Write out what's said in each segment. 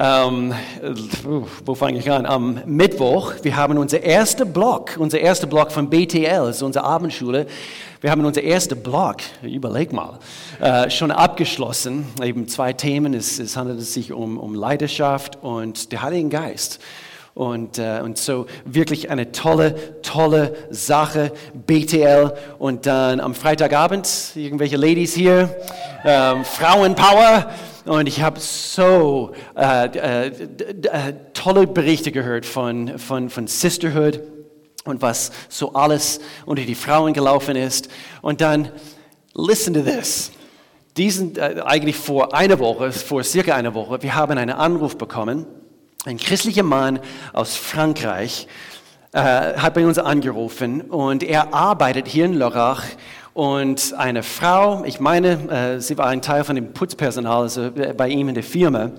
Ähm, wo fange ich an? Am Mittwoch, wir haben unser erster Block, unser erster Block von BTL, ist unsere Abendschule. Wir haben unser erster Block, überleg mal, äh, schon abgeschlossen. Eben zwei Themen, es, es handelt sich um, um Leidenschaft und den Heiligen Geist. Und, äh, und so wirklich eine tolle, tolle Sache, BTL. Und dann am Freitagabend, irgendwelche Ladies hier, ähm, Frauenpower. Und ich habe so äh, äh, äh, tolle Berichte gehört von, von, von Sisterhood und was so alles unter die Frauen gelaufen ist. Und dann, listen to this. Diesen, äh, eigentlich vor einer Woche, vor circa einer Woche, wir haben einen Anruf bekommen. Ein christlicher Mann aus Frankreich äh, hat bei uns angerufen und er arbeitet hier in Lörrach und eine Frau, ich meine, äh, sie war ein Teil von dem Putzpersonal, also äh, bei ihm in der Firma,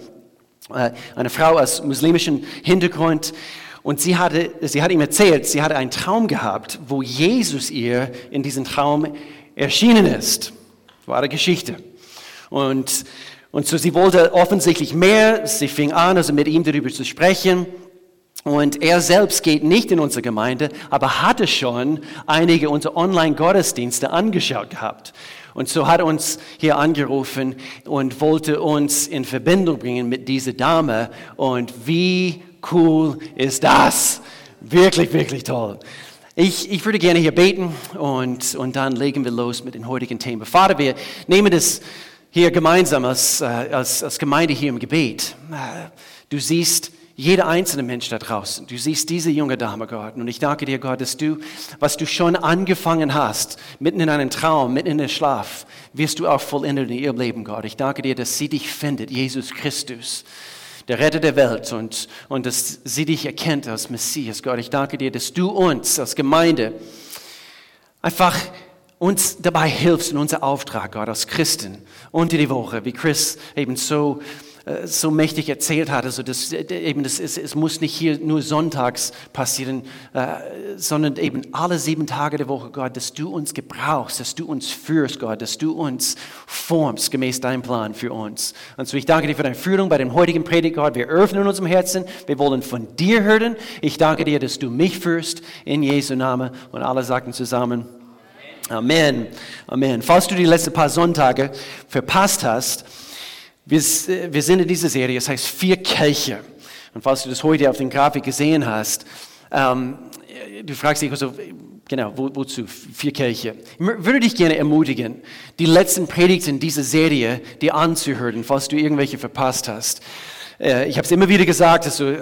äh, eine Frau aus muslimischem Hintergrund. Und sie, hatte, sie hat ihm erzählt, sie hatte einen Traum gehabt, wo Jesus ihr in diesem Traum erschienen ist. Wahre Geschichte. Und, und so sie wollte offensichtlich mehr. Sie fing an, also mit ihm darüber zu sprechen. Und er selbst geht nicht in unsere Gemeinde, aber hatte schon einige unserer Online-Gottesdienste angeschaut gehabt. Und so hat uns hier angerufen und wollte uns in Verbindung bringen mit dieser Dame. Und wie cool ist das? Wirklich, wirklich toll. Ich, ich würde gerne hier beten und, und dann legen wir los mit den heutigen Themen. Vater, wir nehmen das hier gemeinsam als, äh, als, als Gemeinde hier im Gebet. Du siehst, jeder einzelne Mensch da draußen. Du siehst diese junge Dame, Gott. Und ich danke dir, Gott, dass du, was du schon angefangen hast, mitten in einem Traum, mitten in den Schlaf, wirst du auch vollendet in ihrem Leben, Gott. Ich danke dir, dass sie dich findet, Jesus Christus, der Retter der Welt, und, und dass sie dich erkennt als Messias, Gott. Ich danke dir, dass du uns als Gemeinde einfach uns dabei hilfst in unser Auftrag, Gott, als Christen unter die Woche, wie Chris eben so so mächtig erzählt hat. Also das, äh, eben das ist, es muss nicht hier nur sonntags passieren, äh, sondern eben alle sieben Tage der Woche, Gott, dass du uns gebrauchst, dass du uns führst, Gott, dass du uns formst gemäß deinem Plan für uns. Und so ich danke dir für deine Führung bei dem heutigen Predigt, Gott. Wir öffnen unserem Herzen, wir wollen von dir hören. Ich danke dir, dass du mich führst in Jesu Namen und alle sagten zusammen. Amen. Amen. Falls du die letzten paar Sonntage verpasst hast, wir, wir sind in dieser Serie, es heißt Vier Kelche. Und falls du das heute auf den Grafik gesehen hast, ähm, du fragst dich also, genau, wo, wozu? Vier Kelche. Ich würde dich gerne ermutigen, die letzten Predigten dieser Serie dir anzuhören, falls du irgendwelche verpasst hast. Äh, ich habe es immer wieder gesagt, also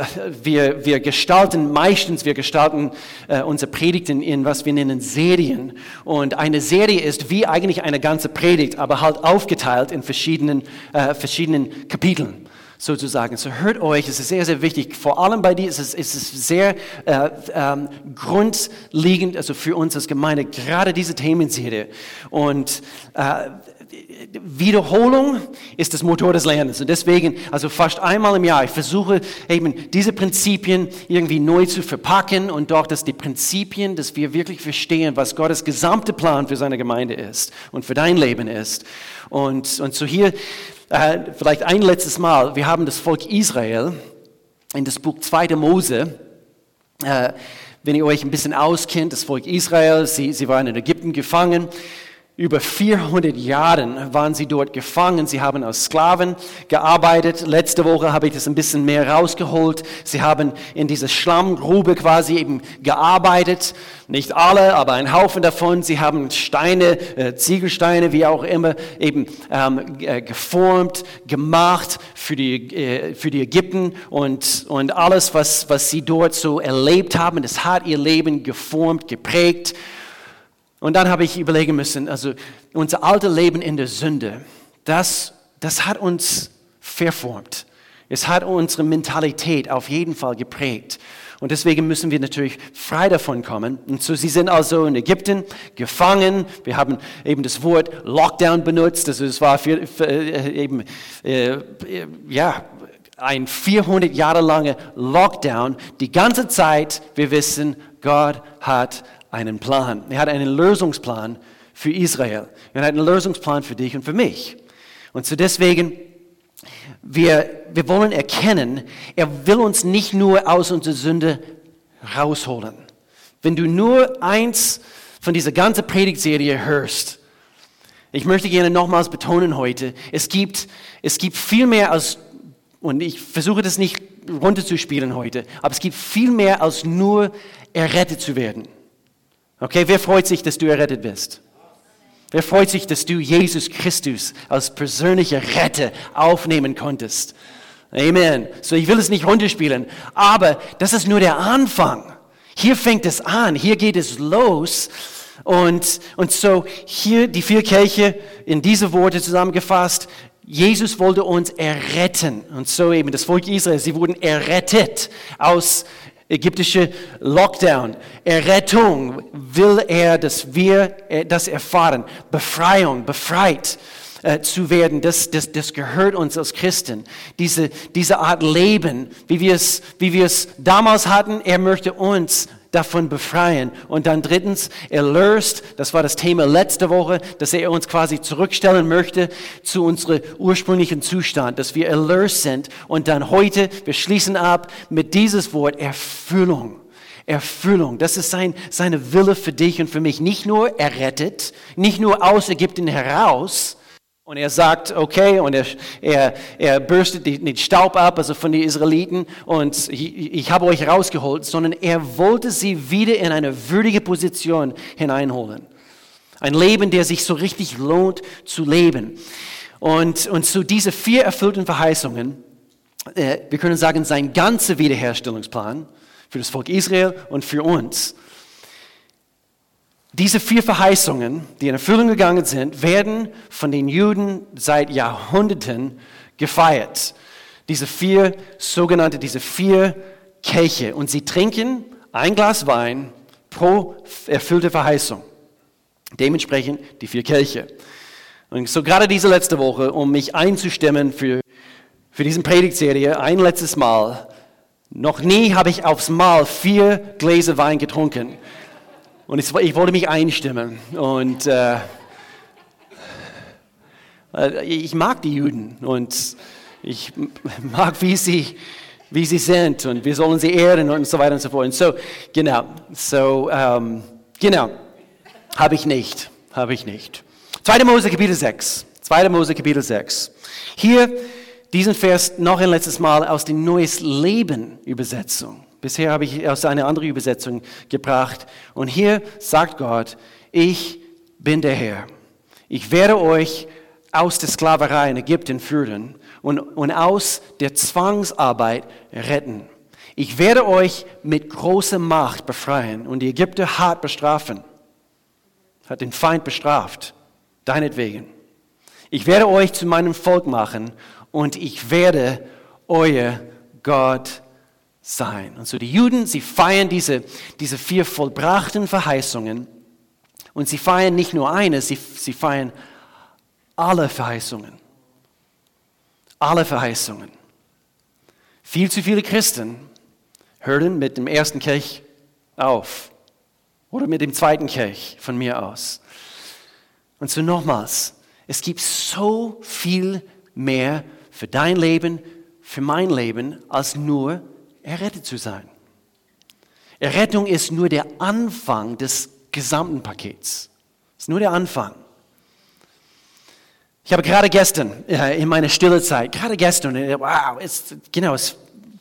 wir, wir gestalten meistens, wir gestalten äh, unsere Predigten in was wir nennen Serien. Und eine Serie ist wie eigentlich eine ganze Predigt, aber halt aufgeteilt in verschiedenen, äh, verschiedenen Kapiteln sozusagen. So hört euch, es ist sehr, sehr wichtig. Vor allem bei dir ist es, ist es sehr äh, ähm, grundlegend, also für uns als Gemeinde, gerade diese Themenserie. Und äh, Wiederholung ist das Motor des Lernens. Und deswegen, also fast einmal im Jahr, ich versuche eben diese Prinzipien irgendwie neu zu verpacken und doch, dass die Prinzipien, dass wir wirklich verstehen, was Gottes gesamte Plan für seine Gemeinde ist und für dein Leben ist. Und, und so hier, äh, vielleicht ein letztes Mal, wir haben das Volk Israel in das Buch 2. Mose, äh, wenn ihr euch ein bisschen auskennt, das Volk Israel, sie, sie waren in Ägypten gefangen. Über 400 Jahre waren sie dort gefangen. Sie haben als Sklaven gearbeitet. Letzte Woche habe ich das ein bisschen mehr rausgeholt. Sie haben in dieser Schlammgrube quasi eben gearbeitet. Nicht alle, aber ein Haufen davon. Sie haben Steine, äh, Ziegelsteine, wie auch immer, eben ähm, äh, geformt, gemacht für die, äh, für die Ägypten und, und alles, was, was sie dort so erlebt haben, das hat ihr Leben geformt, geprägt. Und dann habe ich überlegen müssen, also unser altes Leben in der Sünde, das, das hat uns verformt. Es hat unsere Mentalität auf jeden Fall geprägt. Und deswegen müssen wir natürlich frei davon kommen. Und so, sie sind also in Ägypten gefangen. Wir haben eben das Wort Lockdown benutzt. Also es war für, für, äh, eben, äh, ja, ein 400 Jahre langer Lockdown. Die ganze Zeit, wir wissen, Gott hat einen Plan. Er hat einen Lösungsplan für Israel. Er hat einen Lösungsplan für dich und für mich. Und so deswegen, wir, wir wollen erkennen, er will uns nicht nur aus unserer Sünde rausholen. Wenn du nur eins von dieser ganzen Predigtserie hörst, ich möchte gerne nochmals betonen heute, es gibt, es gibt viel mehr als, und ich versuche das nicht runterzuspielen heute, aber es gibt viel mehr als nur errettet zu werden. Okay, wer freut sich, dass du errettet bist? Wer freut sich, dass du Jesus Christus als persönlicher Retter aufnehmen konntest? Amen. So, ich will es nicht runterspielen, aber das ist nur der Anfang. Hier fängt es an, hier geht es los. Und, und so hier die vier Kelche in diese Worte zusammengefasst. Jesus wollte uns erretten. Und so eben das Volk Israel, sie wurden errettet aus ägyptische Lockdown, Errettung will er, dass wir äh, das erfahren, Befreiung, befreit äh, zu werden, das, das, das gehört uns als Christen. Diese, diese Art Leben, wie wir, es, wie wir es damals hatten, er möchte uns davon befreien. Und dann drittens, erlöst, das war das Thema letzte Woche, dass er uns quasi zurückstellen möchte zu unserem ursprünglichen Zustand, dass wir erlöst sind. Und dann heute, wir schließen ab mit dieses Wort Erfüllung. Erfüllung. Das ist sein, seine Wille für dich und für mich. Nicht nur errettet, nicht nur aus Ägypten heraus, und er sagt, okay, und er, er, er bürstet den Staub ab, also von den Israeliten, und ich, ich habe euch rausgeholt, sondern er wollte sie wieder in eine würdige Position hineinholen. Ein Leben, der sich so richtig lohnt zu leben. Und, und so diese vier erfüllten Verheißungen, äh, wir können sagen, sein ganzer Wiederherstellungsplan für das Volk Israel und für uns, diese vier Verheißungen, die in Erfüllung gegangen sind, werden von den Juden seit Jahrhunderten gefeiert. Diese vier sogenannte, diese vier Kelche. Und sie trinken ein Glas Wein pro erfüllte Verheißung. Dementsprechend die vier Kelche. Und so gerade diese letzte Woche, um mich einzustimmen für, für diesen Predigtserie, ein letztes Mal. Noch nie habe ich aufs Mal vier Gläser Wein getrunken. Und ich, ich wollte mich einstimmen. Und äh, ich mag die Juden und ich mag, wie sie, wie sie sind und wir sollen sie ehren und so weiter und so fort. Und so, genau, so, ähm, genau, habe ich nicht, habe ich nicht. 2. Mose Kapitel 6, 2. Mose Kapitel 6. Hier diesen Vers noch ein letztes Mal aus der Neues Leben Übersetzung. Bisher habe ich aus einer anderen Übersetzung gebracht. Und hier sagt Gott, ich bin der Herr. Ich werde euch aus der Sklaverei in Ägypten führen und, und aus der Zwangsarbeit retten. Ich werde euch mit großer Macht befreien und die Ägypter hart bestrafen. Hat den Feind bestraft, deinetwegen. Ich werde euch zu meinem Volk machen und ich werde euer Gott sein. Und so die Juden, sie feiern diese, diese vier vollbrachten Verheißungen. Und sie feiern nicht nur eine, sie, sie feiern alle Verheißungen. Alle Verheißungen. Viel zu viele Christen hören mit dem ersten Kelch auf. Oder mit dem zweiten Kelch von mir aus. Und so nochmals, es gibt so viel mehr für dein Leben, für mein Leben, als nur errettet zu sein. Errettung ist nur der Anfang des gesamten Pakets. Ist nur der Anfang. Ich habe gerade gestern äh, in meiner stille Zeit, gerade gestern, äh, wow, es, genau, es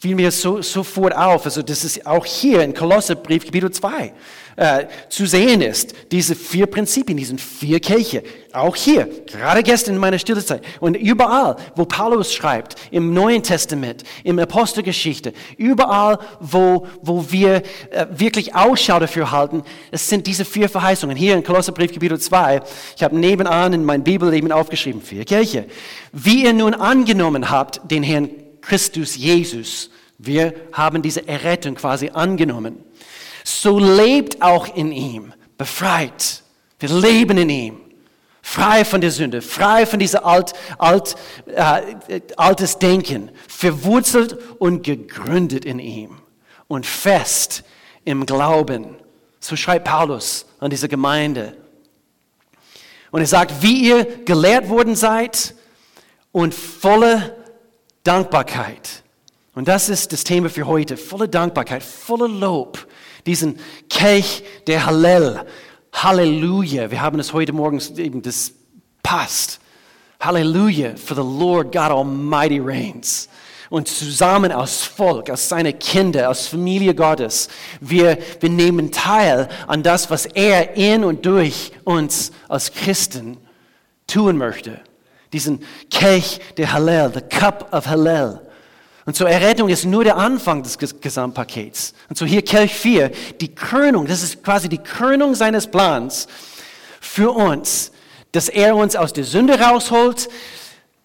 fiel mir so, sofort auf. Also das ist auch hier in Kolosserbrief Kapitel 2 äh, zu sehen ist. Diese vier Prinzipien, diese vier Kelche. Auch hier, gerade gestern in meiner Stillezeit und überall, wo Paulus schreibt, im Neuen Testament, im Apostelgeschichte, überall, wo, wo wir äh, wirklich Ausschau dafür halten, es sind diese vier Verheißungen. Hier in Kolosserbrief Kapitel 2, ich habe nebenan in mein Bibelleben aufgeschrieben, vier Kelche. Wie ihr nun angenommen habt, den Herrn Christus Jesus, wir haben diese Errettung quasi angenommen so lebt auch in ihm, befreit. Wir leben in ihm, frei von der Sünde, frei von diesem alt, alt, äh, altes Denken, verwurzelt und gegründet in ihm und fest im Glauben. So schreibt Paulus an diese Gemeinde. Und er sagt, wie ihr gelehrt worden seid und voller Dankbarkeit. Und das ist das Thema für heute. Volle Dankbarkeit, voller Lob. Diesen Kelch der Hallel. Halleluja. Wir haben es heute Morgen eben, das passt. Halleluja for the Lord God Almighty reigns. Und zusammen als Volk, als seine Kinder, als Familie Gottes, wir, wir nehmen teil an das, was er in und durch uns als Christen tun möchte. Diesen Kelch der Hallel, the cup of Hallel. Und so Errettung ist nur der Anfang des Gesamtpakets. Und so hier Kelch 4, die Krönung, das ist quasi die Krönung seines Plans für uns, dass er uns aus der Sünde rausholt,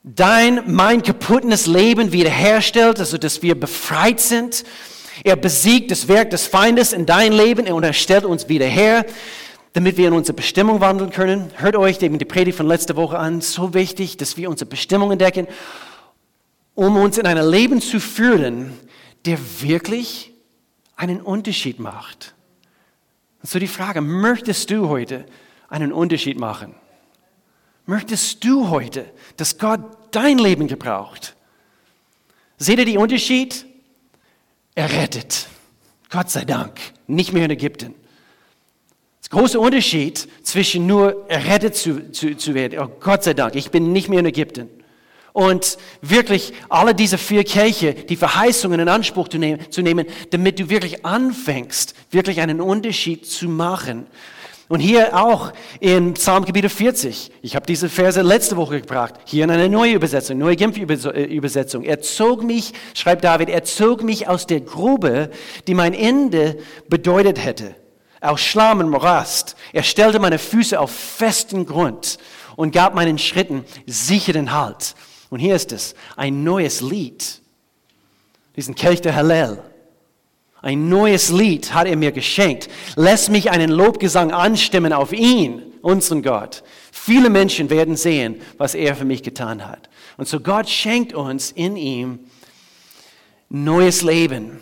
dein, mein kaputtes Leben wiederherstellt, also dass wir befreit sind. Er besiegt das Werk des Feindes in dein Leben und er stellt uns wieder her, damit wir in unsere Bestimmung wandeln können. Hört euch eben die Predigt von letzter Woche an. So wichtig, dass wir unsere Bestimmung entdecken, um uns in ein Leben zu führen, der wirklich einen Unterschied macht. so die Frage, möchtest du heute einen Unterschied machen? Möchtest du heute, dass Gott dein Leben gebraucht? Seht ihr den Unterschied? Er rettet. Gott sei Dank. Nicht mehr in Ägypten. Große Unterschied zwischen nur errettet zu, zu, zu werden, oh Gott sei Dank, ich bin nicht mehr in Ägypten. Und wirklich alle diese vier Kelche, die Verheißungen in Anspruch zu nehmen, zu nehmen, damit du wirklich anfängst, wirklich einen Unterschied zu machen. Und hier auch in Psalmgebiete 40. Ich habe diese Verse letzte Woche gebracht. Hier in einer neuen Übersetzung, neue Genf-Übersetzung. Er zog mich, schreibt David, er zog mich aus der Grube, die mein Ende bedeutet hätte. Aus Schlamm und Morast. Er stellte meine Füße auf festen Grund und gab meinen Schritten sicheren Halt. Und hier ist es, ein neues Lied. Diesen Kelch der Hallel. Ein neues Lied hat er mir geschenkt. Lass mich einen Lobgesang anstimmen auf ihn, unseren Gott. Viele Menschen werden sehen, was er für mich getan hat. Und so Gott schenkt uns in ihm neues Leben.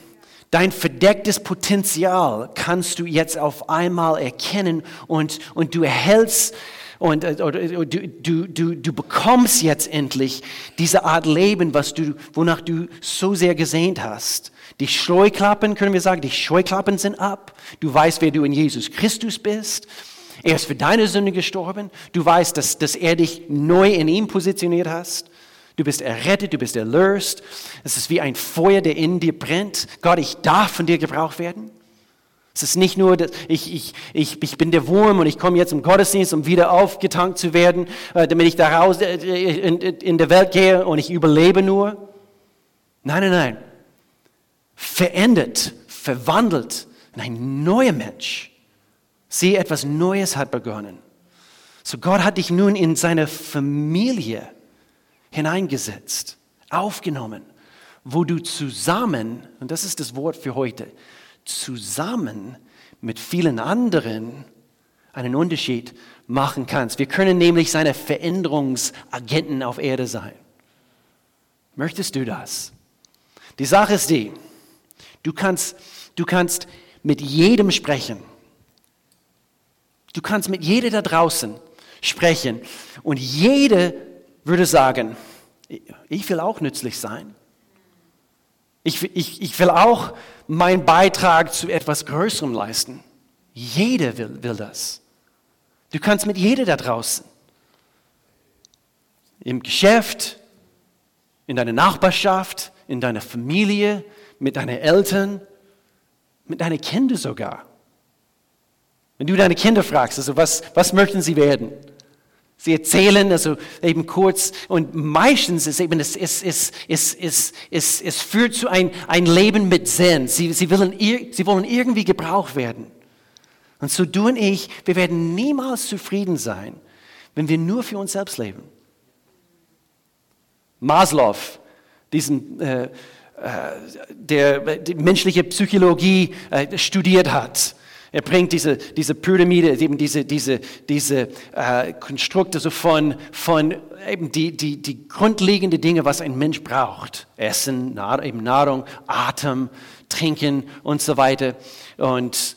Dein verdecktes Potenzial kannst du jetzt auf einmal erkennen und, und du erhältst und äh, oder, du, du, du, du bekommst jetzt endlich diese Art Leben, was du, wonach du so sehr gesehnt hast. Die Scheuklappen, können wir sagen, die Scheuklappen sind ab. Du weißt, wer du in Jesus Christus bist. Er ist für deine Sünde gestorben. Du weißt, dass, dass er dich neu in ihm positioniert hast. Du bist errettet, du bist erlöst. Es ist wie ein Feuer, der in dir brennt. Gott, ich darf von dir gebraucht werden. Es ist nicht nur, dass ich, ich, ich, ich bin der Wurm und ich komme jetzt im Gottesdienst, um wieder aufgetankt zu werden, äh, damit ich da raus äh, in, in der Welt gehe und ich überlebe nur. Nein, nein, nein verändert, verwandelt in ein neuer Mensch. Sieh, etwas Neues hat begonnen. So Gott hat dich nun in seine Familie hineingesetzt, aufgenommen, wo du zusammen, und das ist das Wort für heute, zusammen mit vielen anderen einen Unterschied machen kannst. Wir können nämlich seine Veränderungsagenten auf Erde sein. Möchtest du das? Die Sache ist die, Du kannst, du kannst mit jedem sprechen. Du kannst mit jedem da draußen sprechen. Und jede würde sagen, ich will auch nützlich sein. Ich, ich, ich will auch meinen Beitrag zu etwas Größerem leisten. Jeder will, will das. Du kannst mit jedem da draußen, im Geschäft, in deiner Nachbarschaft, in deiner Familie, mit deinen Eltern, mit deinen Kindern sogar. Wenn du deine Kinder fragst, also was, was möchten sie werden? Sie erzählen also eben kurz und meistens ist eben, es, es, es, es, es, es, es führt zu ein, ein Leben mit Sinn. Sie, sie, wollen, sie wollen irgendwie gebraucht werden. Und so du und ich, wir werden niemals zufrieden sein, wenn wir nur für uns selbst leben. Maslow, diesen äh, der die menschliche Psychologie äh, studiert hat. Er bringt diese, diese Pyramide, eben diese, diese, diese äh, Konstrukte so von, von eben die, die, die grundlegenden Dinge, was ein Mensch braucht. Essen, Nahr, eben Nahrung, Atem, Trinken und so weiter. Und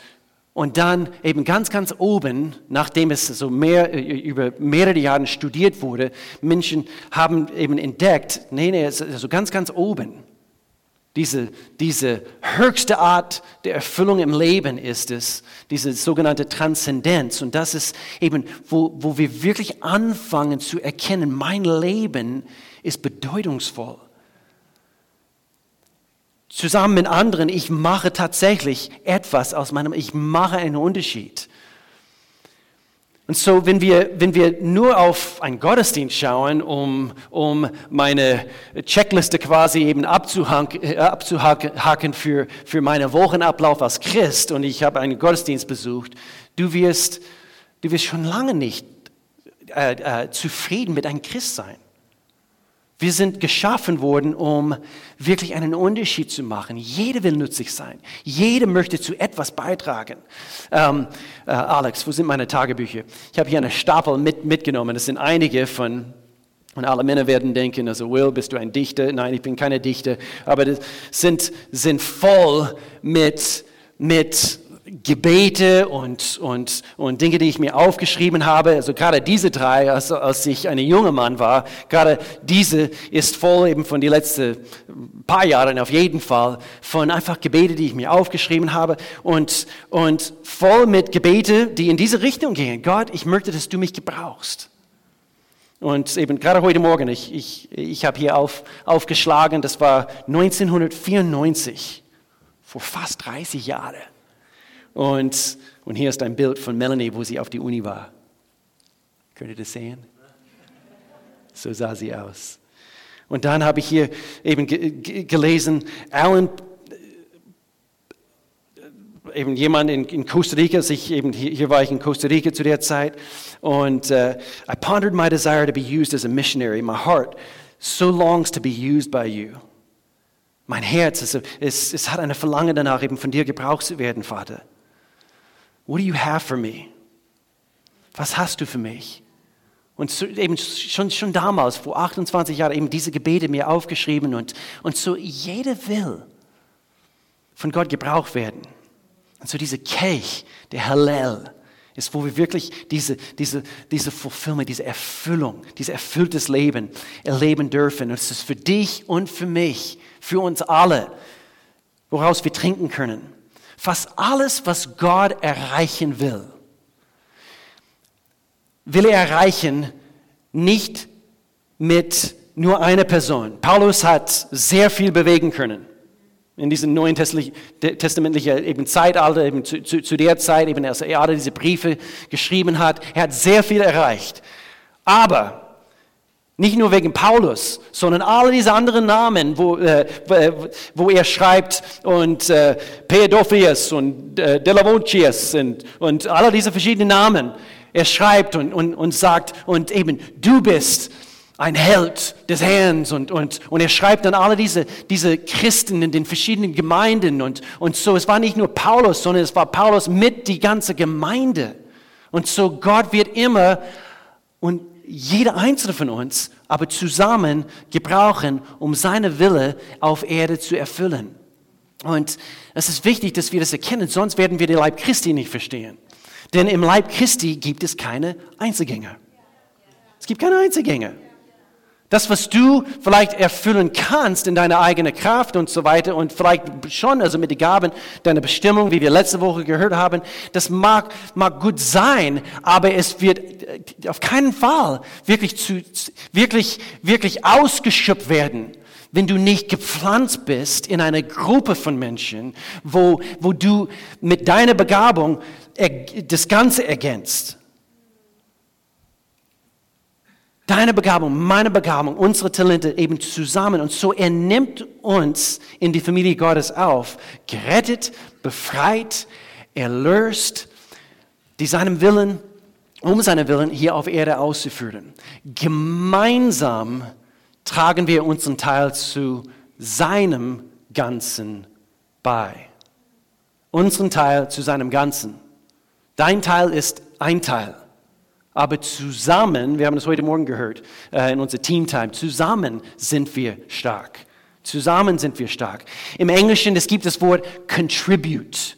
Und dann eben ganz, ganz oben, nachdem es so mehr, über mehrere Jahre studiert wurde, Menschen haben eben entdeckt, nee, nee, so ganz, ganz oben. Diese, diese höchste Art der Erfüllung im Leben ist es, diese sogenannte Transzendenz. Und das ist eben, wo, wo wir wirklich anfangen zu erkennen, mein Leben ist bedeutungsvoll zusammen mit anderen, ich mache tatsächlich etwas aus meinem, ich mache einen Unterschied. Und so, wenn wir, wenn wir nur auf einen Gottesdienst schauen, um, um meine Checkliste quasi eben abzuhaken, äh, abzuhaken für, für meinen Wochenablauf als Christ und ich habe einen Gottesdienst besucht, du wirst, du wirst schon lange nicht äh, äh, zufrieden mit einem Christ sein. Wir sind geschaffen worden, um wirklich einen Unterschied zu machen. Jeder will nützlich sein. Jeder möchte zu etwas beitragen. Ähm, äh, Alex, wo sind meine Tagebücher? Ich habe hier einen Stapel mit, mitgenommen. Das sind einige von, und alle Männer werden denken, also Will, bist du ein Dichter? Nein, ich bin keine Dichter. Aber das sind, sind voll mit, mit Gebete und, und, und Dinge, die ich mir aufgeschrieben habe, also gerade diese drei, als, als ich ein junger Mann war, gerade diese ist voll eben von den letzten paar Jahren auf jeden Fall, von einfach Gebete, die ich mir aufgeschrieben habe und, und voll mit Gebete, die in diese Richtung gehen. Gott, ich möchte, dass du mich gebrauchst. Und eben gerade heute Morgen, ich, ich, ich habe hier auf, aufgeschlagen, das war 1994, vor fast 30 Jahren. Und, und hier ist ein Bild von Melanie, wo sie auf die Uni war. Könnt ihr das sehen? So sah sie aus. Und dann habe ich hier eben gelesen, Alan, äh, eben jemand in, in Costa Rica, sich eben, hier, hier, war ich in Costa Rica zu der Zeit, und uh, I pondered my desire to be used as a missionary. My heart so longs to be used by you. Mein Herz, es, es, es hat eine Verlangen danach, eben von dir gebraucht zu werden, Vater. What do you have for me? Was hast du für mich? Und eben schon, schon damals, vor 28 Jahren, eben diese Gebete mir aufgeschrieben und, und so jeder will von Gott gebraucht werden. Und so diese Kelch, der Hallel, ist, wo wir wirklich diese, diese, diese Fulfillment, diese Erfüllung, dieses erfülltes Leben erleben dürfen. Und es ist für dich und für mich, für uns alle, woraus wir trinken können. Fast alles, was Gott erreichen will, will er erreichen nicht mit nur einer Person. Paulus hat sehr viel bewegen können in diesem neuen testamentlichen eben Zeitalter, eben zu, zu, zu der Zeit, eben als er alle diese Briefe geschrieben hat. Er hat sehr viel erreicht. Aber nicht nur wegen Paulus, sondern alle diese anderen Namen, wo, äh, wo er schreibt und äh, Pedophius und äh, Delavontius und, und alle diese verschiedenen Namen. Er schreibt und, und, und sagt und eben du bist ein Held des Herrn und, und, und er schreibt dann alle diese, diese Christen in den verschiedenen Gemeinden und, und so. Es war nicht nur Paulus, sondern es war Paulus mit die ganze Gemeinde. Und so Gott wird immer und jeder einzelne von uns aber zusammen gebrauchen, um seine Wille auf Erde zu erfüllen. Und es ist wichtig, dass wir das erkennen, sonst werden wir den Leib Christi nicht verstehen. Denn im Leib Christi gibt es keine Einzelgänger. Es gibt keine Einzelgänger. Das, was du vielleicht erfüllen kannst in deiner eigenen Kraft und so weiter und vielleicht schon, also mit den Gaben deiner Bestimmung, wie wir letzte Woche gehört haben, das mag, mag gut sein, aber es wird äh, auf keinen Fall wirklich, zu, wirklich, wirklich ausgeschöpft werden, wenn du nicht gepflanzt bist in eine Gruppe von Menschen, wo, wo du mit deiner Begabung das Ganze ergänzt. Deine Begabung, meine Begabung, unsere Talente eben zusammen. Und so er nimmt uns in die Familie Gottes auf, gerettet, befreit, erlöst, die seinem Willen, um seinen Willen hier auf Erde auszuführen. Gemeinsam tragen wir unseren Teil zu seinem Ganzen bei. Unseren Teil zu seinem Ganzen. Dein Teil ist ein Teil. Aber zusammen, wir haben das heute Morgen gehört äh, in unserer Team Time, zusammen sind wir stark. Zusammen sind wir stark. Im Englischen, es gibt das Wort contribute.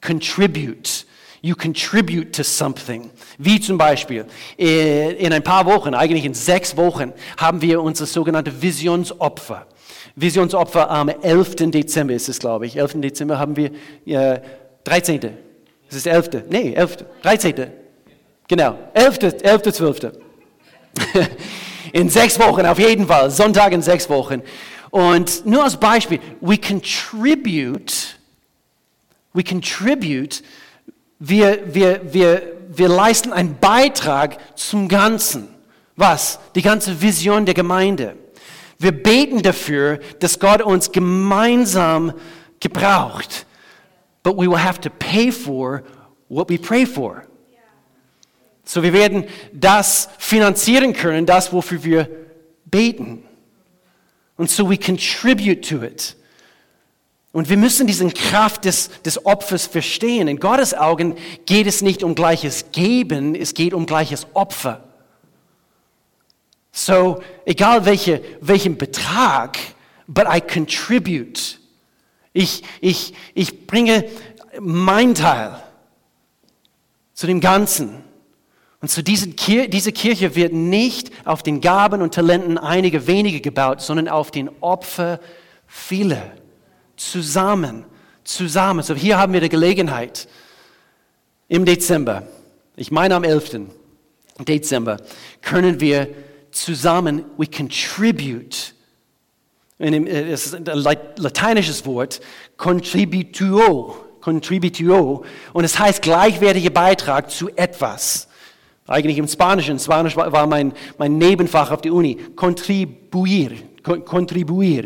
Contribute. You contribute to something. Wie zum Beispiel, in ein paar Wochen, eigentlich in sechs Wochen, haben wir unser sogenannte Visionsopfer. Visionsopfer am 11. Dezember ist es, glaube ich. 11. Dezember haben wir, äh, 13. Es ist 11. Nee, 11. 13. Genau, 11. 11. 12. in sechs Wochen, auf jeden Fall. Sonntag in sechs Wochen. Und nur als Beispiel, we contribute, we contribute, wir, wir, wir, wir leisten einen Beitrag zum Ganzen. Was? Die ganze Vision der Gemeinde. Wir beten dafür, dass Gott uns gemeinsam gebraucht. But we will have to pay for what we pray for. So wir werden das finanzieren können, das wofür wir beten. Und so we contribute to it. Und wir müssen diesen Kraft des, des Opfers verstehen. In Gottes Augen geht es nicht um gleiches Geben, es geht um gleiches Opfer. So, egal welche, welchen Betrag, but I contribute. Ich, ich, ich bringe mein Teil zu dem Ganzen. Und so diese, Kir diese Kirche wird nicht auf den Gaben und Talenten einiger wenige gebaut, sondern auf den Opfer vieler. Zusammen, zusammen. So hier haben wir die Gelegenheit im Dezember, ich meine am 11. Dezember, können wir zusammen, we contribute. Es ist ein lateinisches Wort, contributuo, contributuo, und es heißt gleichwertiger Beitrag zu etwas. Eigentlich im Spanischen, Spanisch war mein, mein Nebenfach auf der Uni, contribuir, contribuir.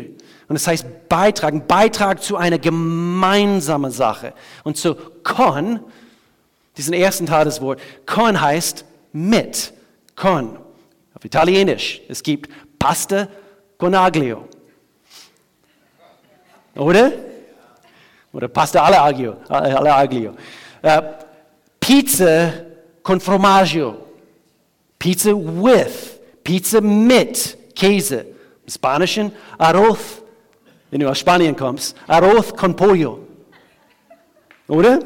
Und es heißt beitragen, Beitrag zu einer gemeinsamen Sache. Und so con, diesen ersten Teil des Wortes, con heißt mit, con, auf Italienisch. Es gibt Pasta con aglio. Oder? Oder Pasta alla aglio. Alla aglio. Uh, Pizza con. Pizza with. Pizza mit Käse. Im Spanischen arroz. Wenn du aus Spanien kommst. Arroz con pollo. Oder?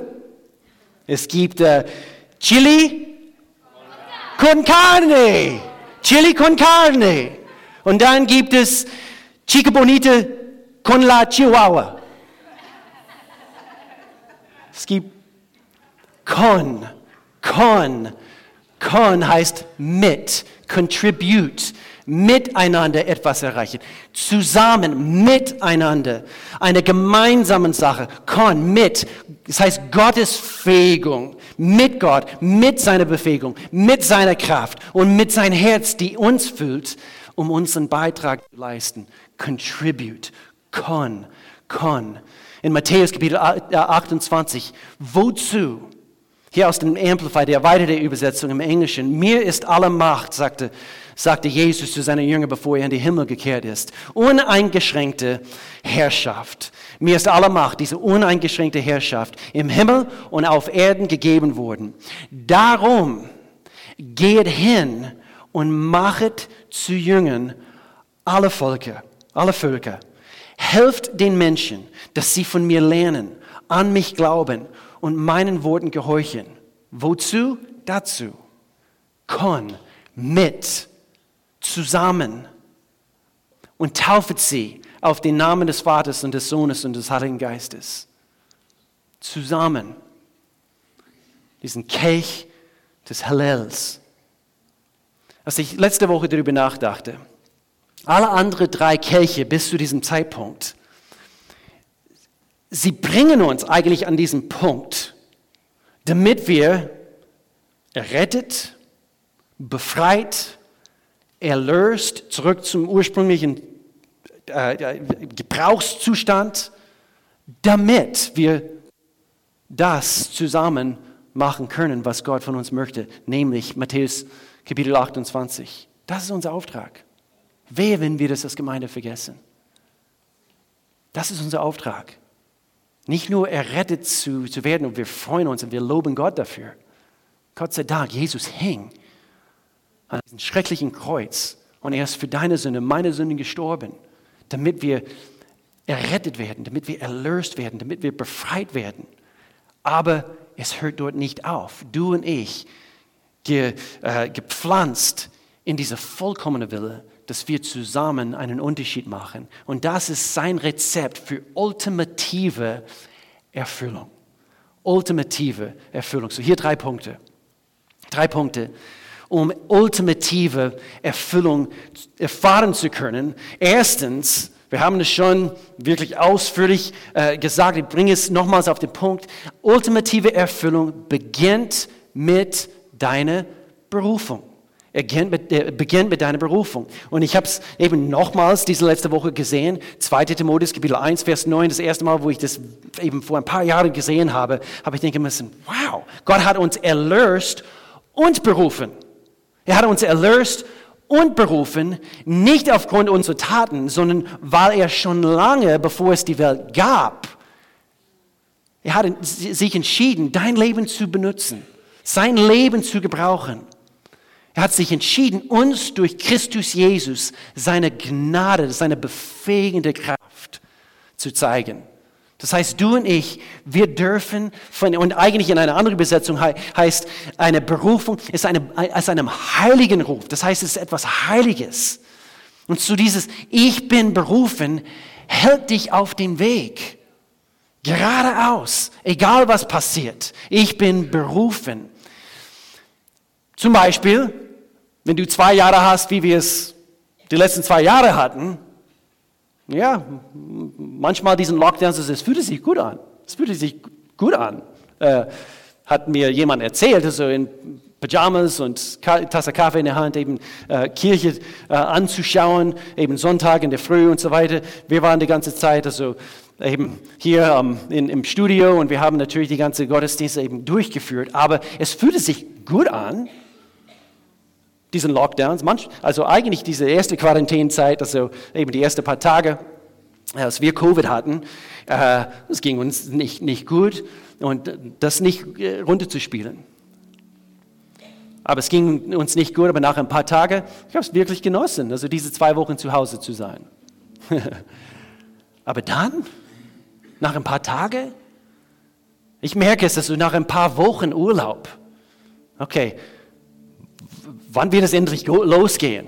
Es gibt uh, Chili con carne. Chili con carne. Und dann gibt es Chica Bonita con la Chihuahua. Es gibt con. Con. Con heißt mit, contribute, miteinander etwas erreichen, zusammen, miteinander, eine gemeinsame Sache. Con, mit, das heißt Gottes Fähigung, mit Gott, mit seiner Befähigung, mit seiner Kraft und mit sein Herz, die uns füllt, um unseren Beitrag zu leisten. Contribute, con, con. In Matthäus Kapitel 28, wozu? Hier aus dem Amplify, der erweiterte Übersetzung im Englischen. Mir ist alle Macht, sagte, sagte Jesus zu seinen Jüngern, bevor er in die Himmel gekehrt ist. Uneingeschränkte Herrschaft. Mir ist alle Macht, diese uneingeschränkte Herrschaft im Himmel und auf Erden gegeben worden. Darum geht hin und machet zu Jüngern alle Völker, alle Völker. Helft den Menschen, dass sie von mir lernen, an mich glauben und meinen Worten gehorchen. Wozu? Dazu. Con, mit, zusammen. Und taufet sie auf den Namen des Vaters und des Sohnes und des Heiligen Geistes. Zusammen. Diesen Kelch des Hallels. Als ich letzte Woche darüber nachdachte, alle anderen drei Kelche bis zu diesem Zeitpunkt sie bringen uns eigentlich an diesen Punkt, damit wir errettet, befreit, erlöst, zurück zum ursprünglichen äh, äh, Gebrauchszustand, damit wir das zusammen machen können, was Gott von uns möchte, nämlich Matthäus Kapitel 28. Das ist unser Auftrag. Wehe, wenn wir das als Gemeinde vergessen. Das ist unser Auftrag. Nicht nur errettet zu, zu werden und wir freuen uns und wir loben Gott dafür. Gott sei Dank, Jesus hing an diesem schrecklichen Kreuz und er ist für deine Sünde, meine Sünde gestorben, damit wir errettet werden, damit wir erlöst werden, damit wir befreit werden. Aber es hört dort nicht auf. Du und ich, ge, äh, gepflanzt in diese vollkommene Wille, dass wir zusammen einen Unterschied machen. Und das ist sein Rezept für ultimative Erfüllung. Ultimative Erfüllung. So hier drei Punkte. Drei Punkte, um ultimative Erfüllung erfahren zu können. Erstens, wir haben es schon wirklich ausführlich äh, gesagt, ich bringe es nochmals auf den Punkt. Ultimative Erfüllung beginnt mit deiner Berufung. Er beginnt mit deiner Berufung. Und ich habe es eben nochmals diese letzte Woche gesehen, 2. Timotheus Kapitel 1, Vers 9, das erste Mal, wo ich das eben vor ein paar Jahren gesehen habe, habe ich denken müssen, wow, Gott hat uns erlöst und berufen. Er hat uns erlöst und berufen, nicht aufgrund unserer Taten, sondern weil er schon lange, bevor es die Welt gab, er hat sich entschieden, dein Leben zu benutzen, sein Leben zu gebrauchen. Er hat sich entschieden, uns durch Christus Jesus seine Gnade, seine befähigende Kraft zu zeigen. Das heißt, du und ich, wir dürfen von, und eigentlich in einer anderen Übersetzung heißt, eine Berufung ist eine, als einem heiligen Ruf. Das heißt, es ist etwas Heiliges. Und so dieses Ich bin berufen hält dich auf den Weg. Geradeaus, egal was passiert. Ich bin berufen. Zum Beispiel, wenn du zwei Jahre hast, wie wir es die letzten zwei Jahre hatten, ja, manchmal diesen Lockdowns, es fühlt sich gut an. Es fühlt sich gut an. Äh, hat mir jemand erzählt, also in Pyjamas und Tasse Kaffee in der Hand, eben äh, Kirche äh, anzuschauen, eben Sonntag in der Früh und so weiter. Wir waren die ganze Zeit also eben hier ähm, in, im Studio und wir haben natürlich die ganze Gottesdienste eben durchgeführt, aber es fühlte sich gut an, diesen Lockdowns. Manch, also eigentlich diese erste Quarantänezeit, also eben die ersten paar Tage, als wir Covid hatten, äh, es ging uns nicht, nicht gut und das nicht äh, runterzuspielen. Aber es ging uns nicht gut, aber nach ein paar Tagen, ich habe es wirklich genossen, also diese zwei Wochen zu Hause zu sein. aber dann, nach ein paar Tagen, ich merke es, also nach ein paar Wochen Urlaub, okay, wann wird es endlich losgehen?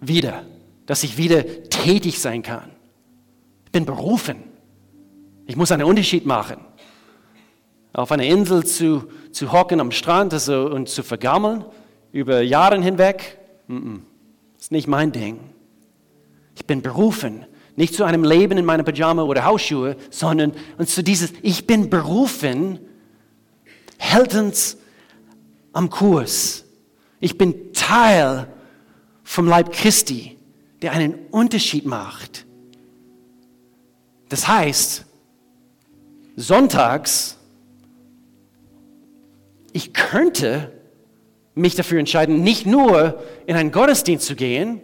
Wieder, dass ich wieder tätig sein kann. Ich bin berufen. Ich muss einen Unterschied machen. Auf einer Insel zu, zu hocken am Strand also, und zu vergammeln über Jahre hinweg, mm -mm, ist nicht mein Ding. Ich bin berufen, nicht zu einem Leben in meiner Pyjama oder Hausschuhe, sondern und zu dieses, ich bin berufen, hält uns am Kurs. Ich bin Teil vom Leib Christi, der einen Unterschied macht. Das heißt, sonntags, ich könnte mich dafür entscheiden, nicht nur in einen Gottesdienst zu gehen,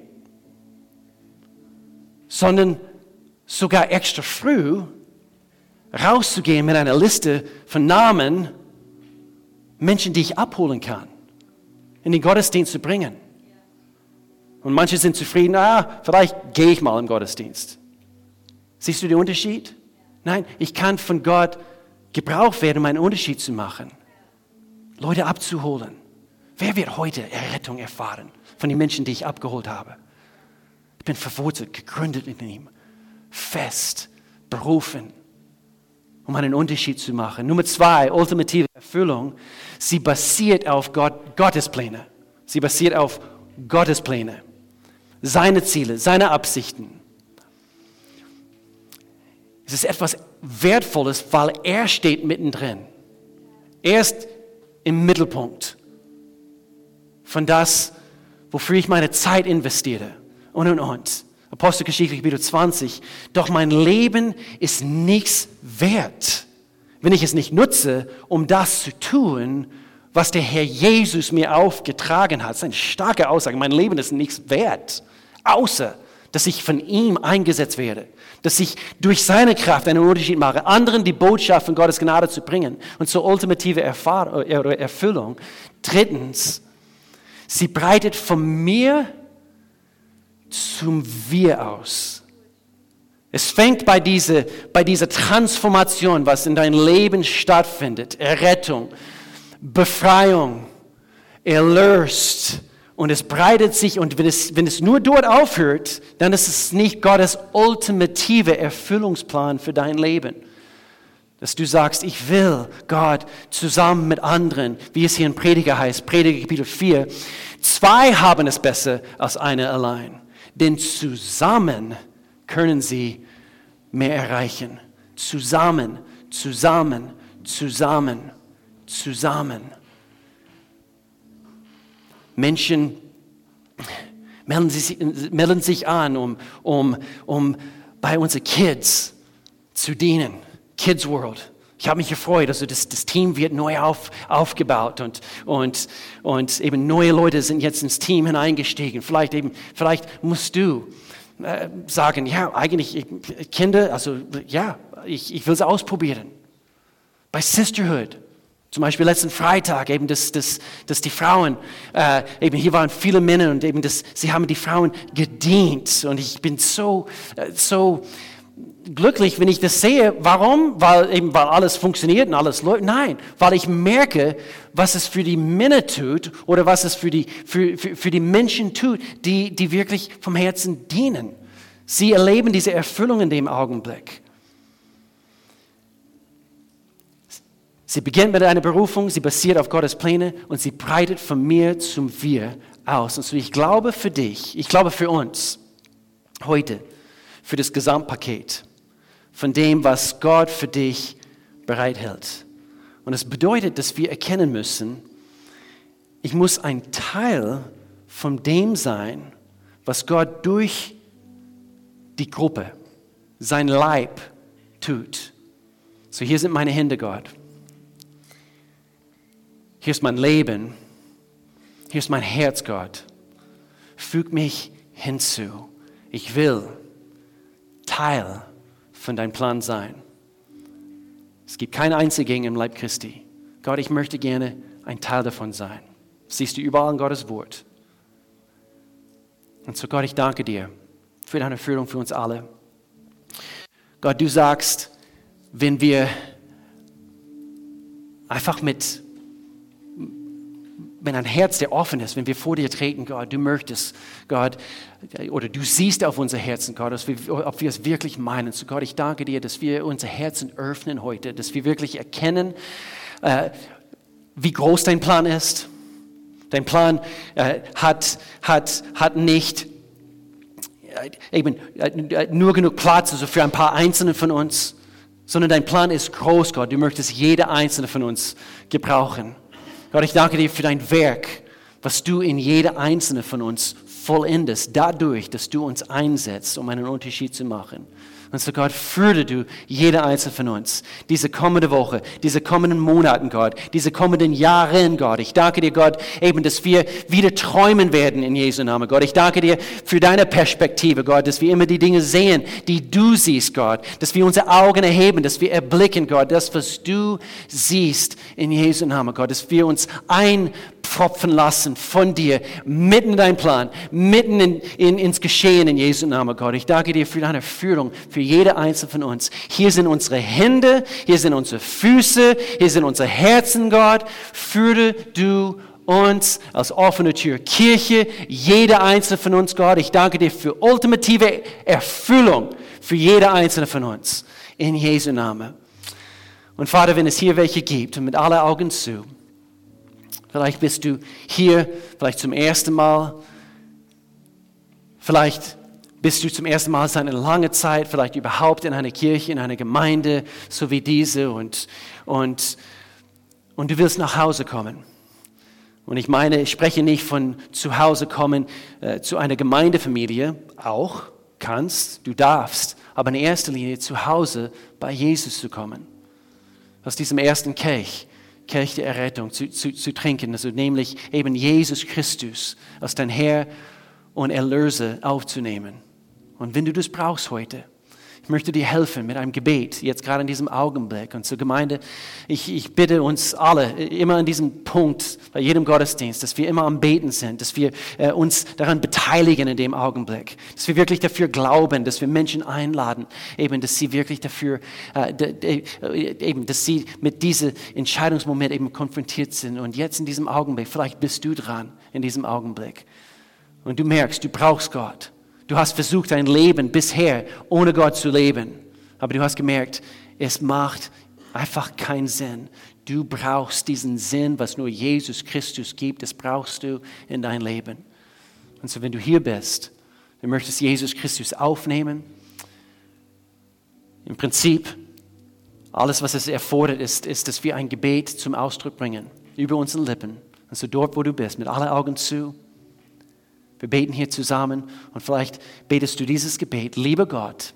sondern sogar extra früh rauszugehen mit einer Liste von Namen, Menschen, die ich abholen kann in den Gottesdienst zu bringen. Und manche sind zufrieden, ah, vielleicht gehe ich mal im Gottesdienst. Siehst du den Unterschied? Nein, ich kann von Gott gebraucht werden, um einen Unterschied zu machen. Leute abzuholen. Wer wird heute Errettung erfahren von den Menschen, die ich abgeholt habe? Ich bin verwurzelt, gegründet in ihm, fest, berufen, um einen Unterschied zu machen. Nummer zwei, ultimative Erfüllung. Sie basiert auf Gott, Gottes Pläne. Sie basiert auf Gottes Pläne, seine Ziele, seine Absichten. Es ist etwas Wertvolles, weil er steht mittendrin. Er ist im Mittelpunkt von das, wofür ich meine Zeit investiere und und und. Apostelgeschichte Kapitel 20. Doch mein Leben ist nichts wert, wenn ich es nicht nutze, um das zu tun, was der Herr Jesus mir aufgetragen hat. Das ist eine starke Aussage. Mein Leben ist nichts wert, außer dass ich von ihm eingesetzt werde, dass ich durch seine Kraft einen Unterschied mache, anderen die Botschaft von Gottes Gnade zu bringen und zur ultimative Erfüllung. Drittens, sie breitet von mir zum Wir aus. Es fängt bei dieser, bei dieser Transformation, was in deinem Leben stattfindet. Errettung, Befreiung, erlöst. Und es breitet sich, und wenn es, wenn es nur dort aufhört, dann ist es nicht Gottes ultimative Erfüllungsplan für dein Leben. Dass du sagst, ich will Gott zusammen mit anderen, wie es hier in Prediger heißt, Prediger Kapitel 4, zwei haben es besser als einer allein. Denn zusammen können sie mehr erreichen. Zusammen, zusammen, zusammen, zusammen. Menschen melden sich, melden sich an, um, um, um bei unseren Kids zu dienen. Kids World. Ich habe mich gefreut, also das, das Team wird neu auf, aufgebaut und, und, und eben neue Leute sind jetzt ins Team hineingestiegen. Vielleicht, eben, vielleicht musst du äh, sagen, ja, eigentlich Kinder, also ja, ich, ich will es ausprobieren. Bei Sisterhood, zum Beispiel letzten Freitag, eben, dass, dass, dass die Frauen, äh, eben hier waren viele Männer und eben, dass sie haben die Frauen gedient und ich bin so, äh, so glücklich, wenn ich das sehe. Warum? Weil eben, weil alles funktioniert und alles läuft. Nein, weil ich merke, was es für die Männer tut oder was es für die, für, für, für die Menschen tut, die, die wirklich vom Herzen dienen. Sie erleben diese Erfüllung in dem Augenblick. Sie beginnt mit einer Berufung, sie basiert auf Gottes Pläne und sie breitet von mir zum Wir aus. Und so ich glaube für dich, ich glaube für uns heute, für das Gesamtpaket von dem, was Gott für dich bereithält. Und es bedeutet, dass wir erkennen müssen, ich muss ein Teil von dem sein, was Gott durch die Gruppe, sein Leib tut. So hier sind meine Hände, Gott. Hier ist mein Leben. Hier ist mein Herz, Gott. Füg mich hinzu. Ich will Teil von deinem Plan sein. Es gibt kein Einzelgänger im Leib Christi. Gott, ich möchte gerne ein Teil davon sein. Das siehst du überall in Gottes Wort. Und so Gott, ich danke dir für deine Führung für uns alle. Gott, du sagst, wenn wir einfach mit wenn ein Herz, der offen ist, wenn wir vor dir treten, Gott, du möchtest, Gott, oder du siehst auf unser Herzen, Gott, wir, ob wir es wirklich meinen. So Gott, ich danke dir, dass wir unser Herzen öffnen heute, dass wir wirklich erkennen, äh, wie groß dein Plan ist. Dein Plan äh, hat, hat, hat nicht äh, eben äh, nur genug Platz also für ein paar Einzelne von uns, sondern dein Plan ist groß, Gott. Du möchtest jede einzelne von uns gebrauchen. Gott, ich danke dir für dein Werk, was du in jeder einzelne von uns vollendest, dadurch, dass du uns einsetzt, um einen Unterschied zu machen. Und so Gott, führe du jeder einzelne von uns, diese kommende Woche, diese kommenden Monaten, Gott, diese kommenden Jahren, Gott. Ich danke dir, Gott, eben, dass wir wieder träumen werden in Jesu Namen, Gott. Ich danke dir für deine Perspektive, Gott, dass wir immer die Dinge sehen, die du siehst, Gott. Dass wir unsere Augen erheben, dass wir erblicken, Gott, das, was du siehst in Jesu Namen, Gott. Dass wir uns ein tropfen lassen von dir, mitten in deinen Plan, mitten in, in, ins Geschehen in Jesu Namen, Gott. Ich danke dir für deine Führung, für jede einzelne von uns. Hier sind unsere Hände, hier sind unsere Füße, hier sind unsere Herzen, Gott. Führe du uns als offene Tür Kirche, jeder einzelne von uns, Gott. Ich danke dir für ultimative Erfüllung für jede einzelne von uns. In Jesu Namen. Und Vater, wenn es hier welche gibt, und mit aller Augen zu, Vielleicht bist du hier, vielleicht zum ersten Mal. Vielleicht bist du zum ersten Mal seit einer langen Zeit, vielleicht überhaupt in einer Kirche, in einer Gemeinde, so wie diese. Und, und, und du willst nach Hause kommen. Und ich meine, ich spreche nicht von zu Hause kommen äh, zu einer Gemeindefamilie. Auch kannst, du darfst, aber in erster Linie zu Hause bei Jesus zu kommen. Aus diesem ersten Kelch Kelch der Errettung zu, zu, zu trinken, also nämlich eben Jesus Christus als dein Herr und Erlöser aufzunehmen. Und wenn du das brauchst heute, Ich möchte dir helfen mit einem Gebet, jetzt gerade in diesem Augenblick. Und zur Gemeinde, ich, ich bitte uns alle, immer an diesem Punkt, bei jedem Gottesdienst, dass wir immer am Beten sind, dass wir äh, uns daran beteiligen in dem Augenblick, dass wir wirklich dafür glauben, dass wir Menschen einladen, eben, dass sie wirklich dafür, äh, äh, eben, dass sie mit diesem Entscheidungsmoment eben konfrontiert sind. Und jetzt in diesem Augenblick, vielleicht bist du dran in diesem Augenblick. Und du merkst, du brauchst Gott. Du hast versucht, dein Leben bisher ohne Gott zu leben. Aber du hast gemerkt, es macht einfach keinen Sinn. Du brauchst diesen Sinn, was nur Jesus Christus gibt, das brauchst du in dein Leben. Und so, wenn du hier bist, du möchtest Jesus Christus aufnehmen, im Prinzip, alles, was es erfordert, ist, ist, dass wir ein Gebet zum Ausdruck bringen, über unsere Lippen. Also dort, wo du bist, mit allen Augen zu, wir beten hier zusammen und vielleicht betest du dieses Gebet. Lieber Gott,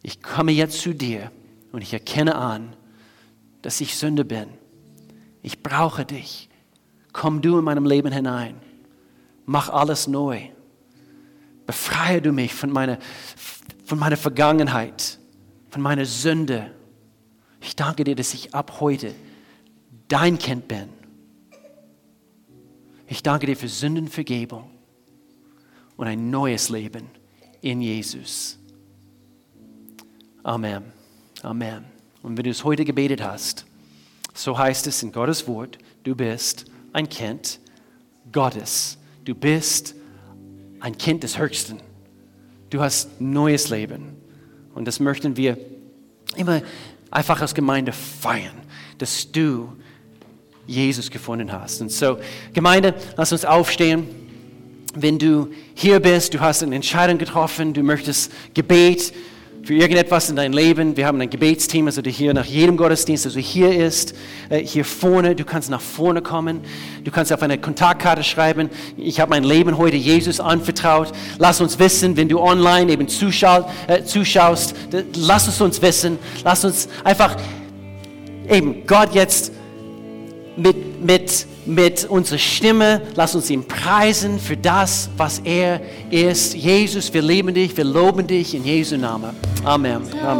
ich komme jetzt zu dir und ich erkenne an, dass ich Sünde bin. Ich brauche dich. Komm du in meinem Leben hinein. Mach alles neu. Befreie du mich von meiner, von meiner Vergangenheit, von meiner Sünde. Ich danke dir, dass ich ab heute dein Kind bin. Ich danke dir für Sündenvergebung und ein neues Leben in Jesus. Amen. Amen. Und wenn du es heute gebetet hast, so heißt es in Gottes Wort, du bist ein Kind Gottes. Du bist ein Kind des Höchsten. Du hast neues Leben. Und das möchten wir immer einfach als Gemeinde feiern, dass du Jesus gefunden hast. Und so, Gemeinde, lass uns aufstehen wenn du hier bist, du hast eine Entscheidung getroffen, du möchtest Gebet für irgendetwas in deinem Leben. Wir haben ein Gebetsteam, also der hier nach jedem Gottesdienst, also hier ist, äh, hier vorne, du kannst nach vorne kommen. Du kannst auf eine Kontaktkarte schreiben, ich habe mein Leben heute Jesus anvertraut. Lass uns wissen, wenn du online eben zuschaust, äh, zuschaust lass es uns wissen. Lass uns einfach eben Gott jetzt mit, mit, mit unserer Stimme, lass uns ihn preisen für das, was er ist. Jesus, wir lieben dich, wir loben dich in Jesu Namen. Amen. Amen.